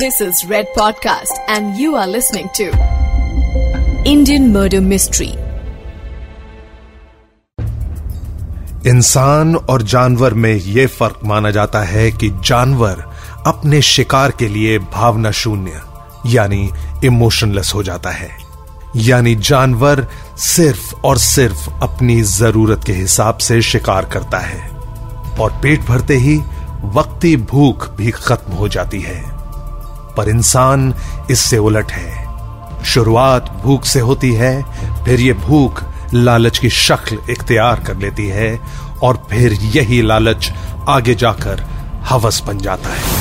This is Red Podcast, and you are listening to Indian Murder Mystery. इंसान और जानवर में यह फ़र्क माना जाता है कि जानवर अपने शिकार के लिए भावना शून्य यानी इमोशनलेस हो जाता है यानी जानवर सिर्फ़ और सिर्फ़ अपनी ज़रूरत के हिसाब से शिकार करता है और पेट भरते ही वक्ती भूख भी खत्म हो जाती है पर इंसान इससे उलट है। शुरुआत भूख से होती है, फिर यह भूख लालच की शक्ल इख्तियार कर लेती है और फिर यही लालच आगे जाकर हवस बन जाता है।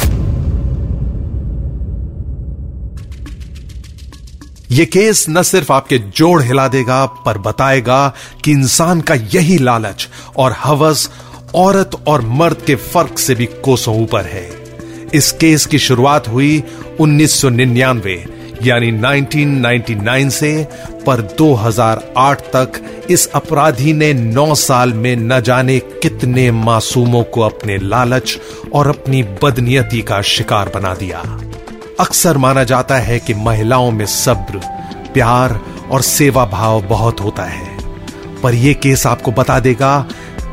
यह केस न सिर्फ़ आपके जोड़ हिला देगा, पर बताएगा कि इंसान का यही लालच और हवस औरत और मर्द के फ़र्क से भी कोसों ऊपर है। इस केस की शुरुआत हुई 1999 यानी 1999 से, पर 2008 तक इस अपराधी ने 9 साल में न जाने कितने मासूमों को अपने लालच और अपनी बदनियती का शिकार बना दिया। अक्सर माना जाता है कि महिलाओं में सब्र, प्यार और सेवा भाव बहुत होता है। पर यह केस आपको बता देगा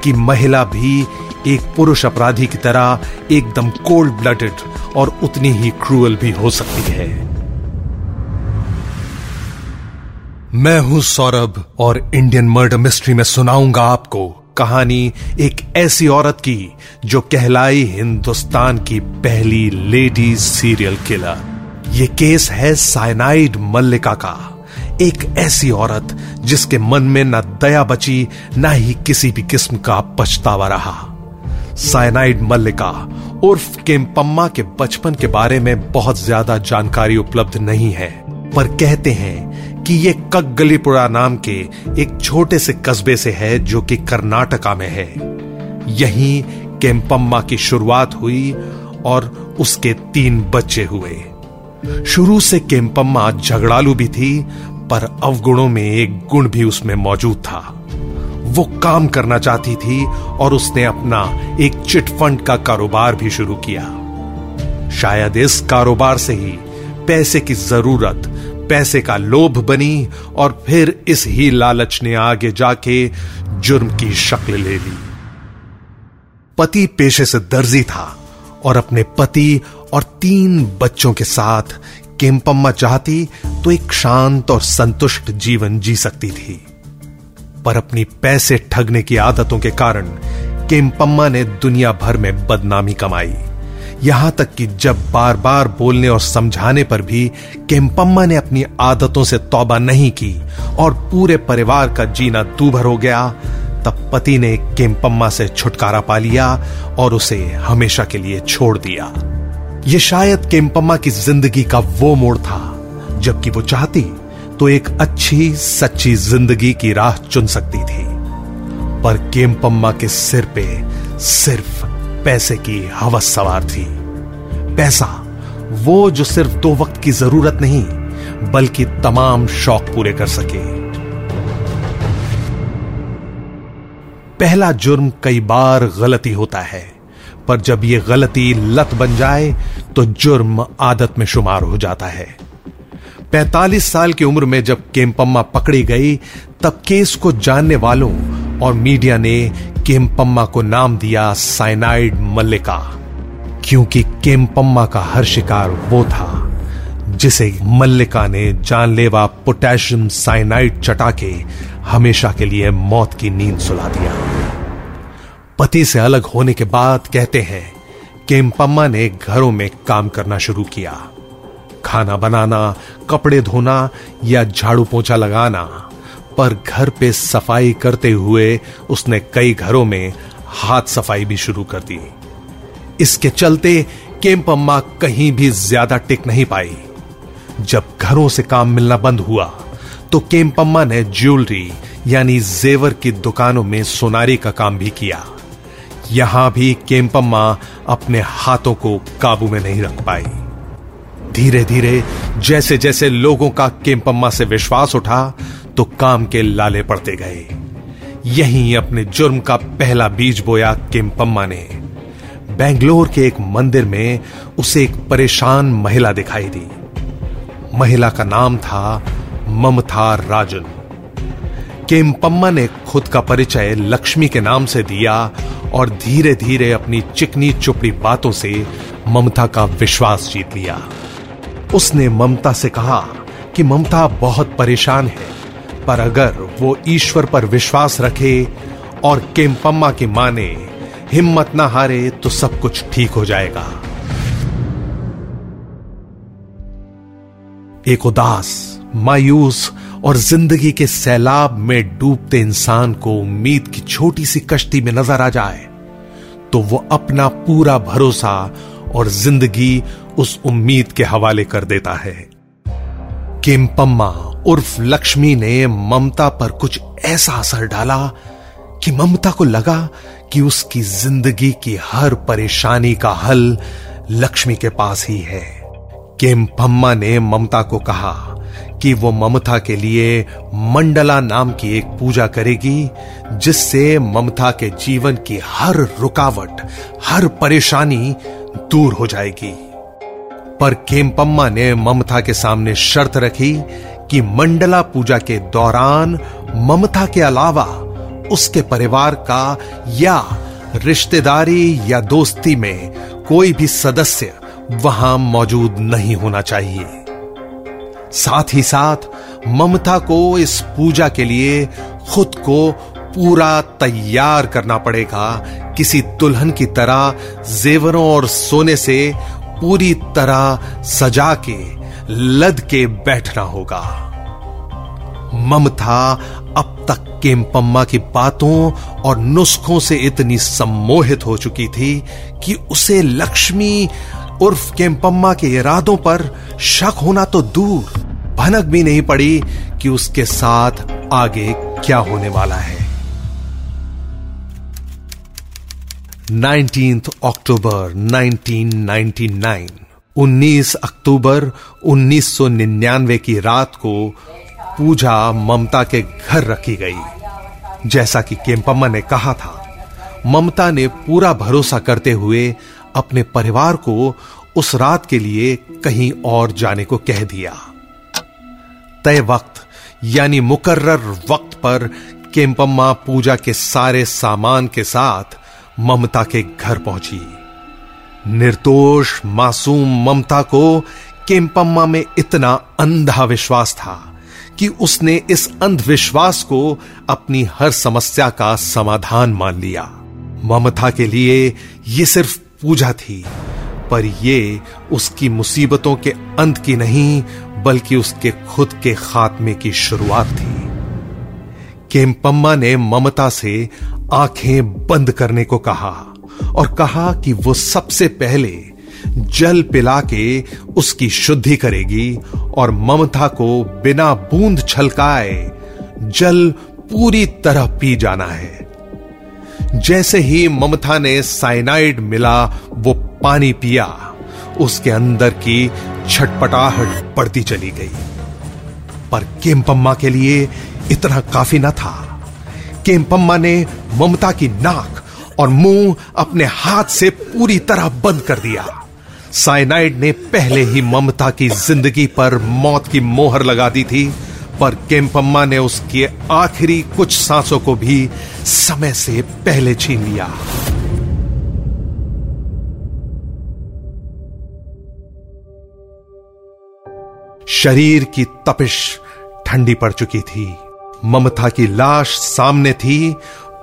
कि महिला भी एक पुरुष अपराधी की तरह एकदम कोल्ड ब्लडेड और उतनी ही क्रूअल भी हो सकती है। मैं हूँ सौरभ और इंडियन मर्डर मिस्ट्री में सुनाऊँगा आपको कहानी एक ऐसी औरत की जो कहलाई हिंदुस्तान की पहली लेडी सीरियल किलर ये केस है साइनाइड मल्लिका का। एक ऐसी औरत जिसके मन में न दया बची, न ही किसी भी किस्म का पछतावा रहा। साइनाइड मल्लिका, उर्फ़ केम्पम्मा के बचपन के बारे में बहुत ज़्यादा जानकारी उपलब्ध नहीं है, पर कहते हैं कि यह कगलीपुरा नाम के एक छोटे से कस्बे से है जो कि कर्नाटका में है। यहीं केम्पम्मा की शुरुआत हुई और उसके तीन बच्चे हुए। शुरू से केम्पम्मा झगड़ालू भी थी, पर अवगुणों में एक गुण भी उसमें मौजूद था। वो काम करना चाहती थी और उसने अपना एक चिटफंड का कारोबार भी शुरू किया। शायद इस कारोबार से ही पैसे की ज़रूरत, पैसे का लोभ बनी और फिर इस ही लालच ने आगे जाके जुर्म की शक्ल ले ली। पति पेशे से दर्जी था और अपने पति और तीन बच्चों के साथ केम्पम्मा चाहती तो एक शांत और संतुष्ट जीवन जी सकती थी। पर अपनी पैसे ठगने की आदतों के कारण केम्पम्मा ने दुनिया भर में बदनामी कमाई। यहाँ तक कि जब बार बार बोलने और समझाने पर भी केम्पम्मा ने अपनी आदतों से तौबा नहीं की और पूरे परिवार का जीना दूभर हो गया, तब पति ने केम्पम्मा से छुटकारा पा लिया और उसे हमेशा के लिए छोड़ दिया। यह शायद केम्पम्मा की ज़िंदगी का वो मोड़ था, जबकि वो चाहती तो एक अच्छी, सच्ची ज़िंदगी की राह चुन सकती थी। पर केमपम्मा के सिर पे सिर्फ़ पैसे की हवस सवार थी। पैसा, वो जो सिर्फ़ दो वक्त की ज़रूरत नहीं, बल्कि तमाम शौक पूरे कर सके। पहला जुर्म कई बार गलती होता है, पर जब यह गलती लत बन जाए तो जुर्म आदत में शुमार हो जाता है। 45 साल की उम्र में जब केमपम्मा पकड़ी गई, तब केस को जानने वालों और मीडिया ने केमपम्मा को नाम दिया साइनाइड मल्लिका। क्योंकि केमपम्मा का हर शिकार वो था, जिसे मल्लिका ने जानलेवा पोटेशियम साइनाइड चटा के हमेशा के लिए मौत की नींद सुला दिया। पति से अलग होने के बाद कहते हैं, केमपम्मा ने घरों में काम करना शुरू किया। खाना बनाना, कपड़े धोना या झाड़ू पोछा लगाना, पर घर पे सफ़ाई करते हुए उसने कई घरों में हाथ सफ़ाई भी शुरू कर दी। इसके चलते केम्पम्मा कहीं भी ज़्यादा टिक नहीं पाई। जब घरों से काम मिलना बंद हुआ तो केम्पम्मा ने ज्वेलरी यानी जेवर की दुकानों में सोनारी का काम भी किया। यहाँ भी केम्पम्मा अपने हाथों को काबू में नहीं रख पाई। धीरे धीरे जैसे जैसे लोगों का केम्पम्मा से विश्वास उठा तो काम के लाले पड़ते गए। यहीं अपने जुर्म का पहला बीज बोया केम्पम्मा ने। बेंगलोर के एक मंदिर में उसे एक परेशान महिला दिखाई दी। महिला का नाम था ममता राजन। केमपम्मा ने खुद का परिचय लक्ष्मी के नाम से दिया और धीरे धीरे अपनी चिकनी चुपड़ी बातों से ममता का विश्वास जीत लिया। उसने ममता से कहा कि ममता बहुत परेशान है, पर अगर वो ईश्वर पर विश्वास रखे और केमपम्मा की माने, हिम्मत ना हारे तो सब कुछ ठीक हो जाएगा। एक उदास, मायूस और ज़िंदगी के सैलाब में डूबते इंसान को उम्मीद की छोटी सी कश्ती में नज़र आ जाए तो वो अपना पूरा भरोसा और ज़िंदगी उस उम्मीद के हवाले कर देता है किमपम्मा उर्फ़ लक्ष्मी ने ममता पर कुछ ऐसा असर डाला कि ममता को लगा कि उसकी ज़िंदगी की हर परेशानी का हल लक्ष्मी के पास ही है। केमपम्मा ने ममता को कहा कि वो ममता के लिए मंडला नाम की एक पूजा करेगी, जिससे ममता के जीवन की हर रुकावट, हर परेशानी दूर हो जाएगी। पर केमपम्मा ने ममता के सामने शर्त रखी कि मंडला पूजा के दौरान ममता के अलावा उसके परिवार का या रिश्तेदारी या दोस्ती में कोई भी सदस्य वहाँ मौजूद नहीं होना चाहिए। साथ ही साथ ममता को इस पूजा के लिए खुद को पूरा तैयार करना पड़ेगा किसी दुल्हन की तरह जेवरों और सोने से पूरी तरह सजा के लद के बैठना होगा। ममता अब तक केमपम्मा की बातों और नुस्खों से इतनी सम्मोहित हो चुकी थी कि उसे लक्ष्मी उर्फ़ केमपम्मा के इरादों पर शक होना तो दूर। भनक भी नहीं पड़ी कि उसके साथ आगे क्या होने वाला है। 19 अक्टूबर 1999 19 अक्टूबर 1999 की रात को पूजा ममता के घर रखी गई। जैसा कि केम्पम्मा ने कहा था, ममता ने पूरा भरोसा करते हुए अपने परिवार को उस रात के लिए कहीं और जाने को कह दिया। तय वक्त, यानी मुकर्र वक्त पर केम्पम्मा पूजा के सारे सामान के साथ ममता के घर पहुँची। निर्दोष, मासूम ममता को केम्पम्मा में इतना अंधा विश्वास था कि उसने इस अंधविश्वास को अपनी हर समस्या का समाधान मान लिया। ममता के लिए यह सिर्फ़ पूजा थी, पर यह उसकी मुसीबतों के अंत की नहीं, बल्कि उसके खुद के खात्मे की शुरुआत थी। केम्पम्मा ने ममता से आँखें बंद करने को कहा और कहा कि वो सबसे पहले जल पिला के उसकी शुद्धि करेगी और ममता को बिना बूंद छलकाए जल पूरी तरह पी जाना है। जैसे ही ममता ने साइनाइड मिला, वो पानी पिया, उसके अंदर की छटपटाहट बढ़ती चली गई। पर केमपम्मा के लिए इतना काफ़ी न था। केमपम्मा ने ममता की नाक और मुँह अपने हाथ से पूरी तरह बंद कर दिया। साइनाइड ने पहले ही ममता की ज़िंदगी पर मौत की मोहर लगा दी थी, पर केम्पम्मा ने उसके आखिरी कुछ सांसों को भी समय से पहले छीन लिया। शरीर की तपिश ठंडी पड़ चुकी थी। ममता की लाश सामने थी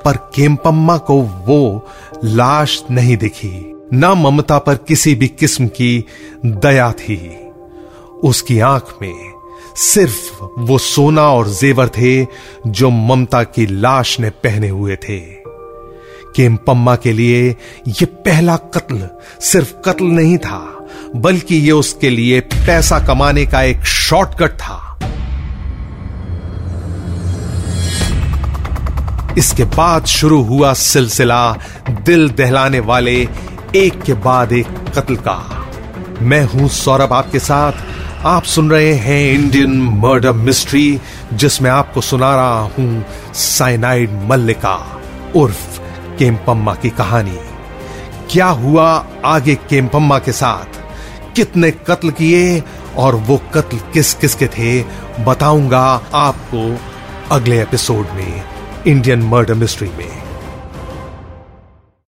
पर केम्पम्मा को वो लाश नहीं दिखी, न ममता पर किसी भी किस्म की दया थी। उसकी आँख में सिर्फ़ वो सोना और जेवर थे जो ममता की लाश ने पहने हुए थे। केमपम्मा के लिए यह पहला कत्ल सिर्फ़ कत्ल नहीं था, बल्कि यह उसके लिए पैसा कमाने का एक शॉर्टकट था। इसके बाद शुरू हुआ सिलसिला दिल दहलाने वाले एक के बाद एक कत्ल का मैं हूँ सौरभ आपके साथ। आप सुन रहे हैं इंडियन मर्डर मिस्ट्री, जिसमें आपको सुना रहा हूँ साइनाइड मल्लिका उर्फ़ केमपम्मा की कहानी। क्या हुआ आगे केम्पम्मा के साथ? कितने कत्ल किए और वो कत्ल किस किस के थे? बताऊँगा आपको अगले एपिसोड में। इंडियन मर्डर मिस्ट्री में।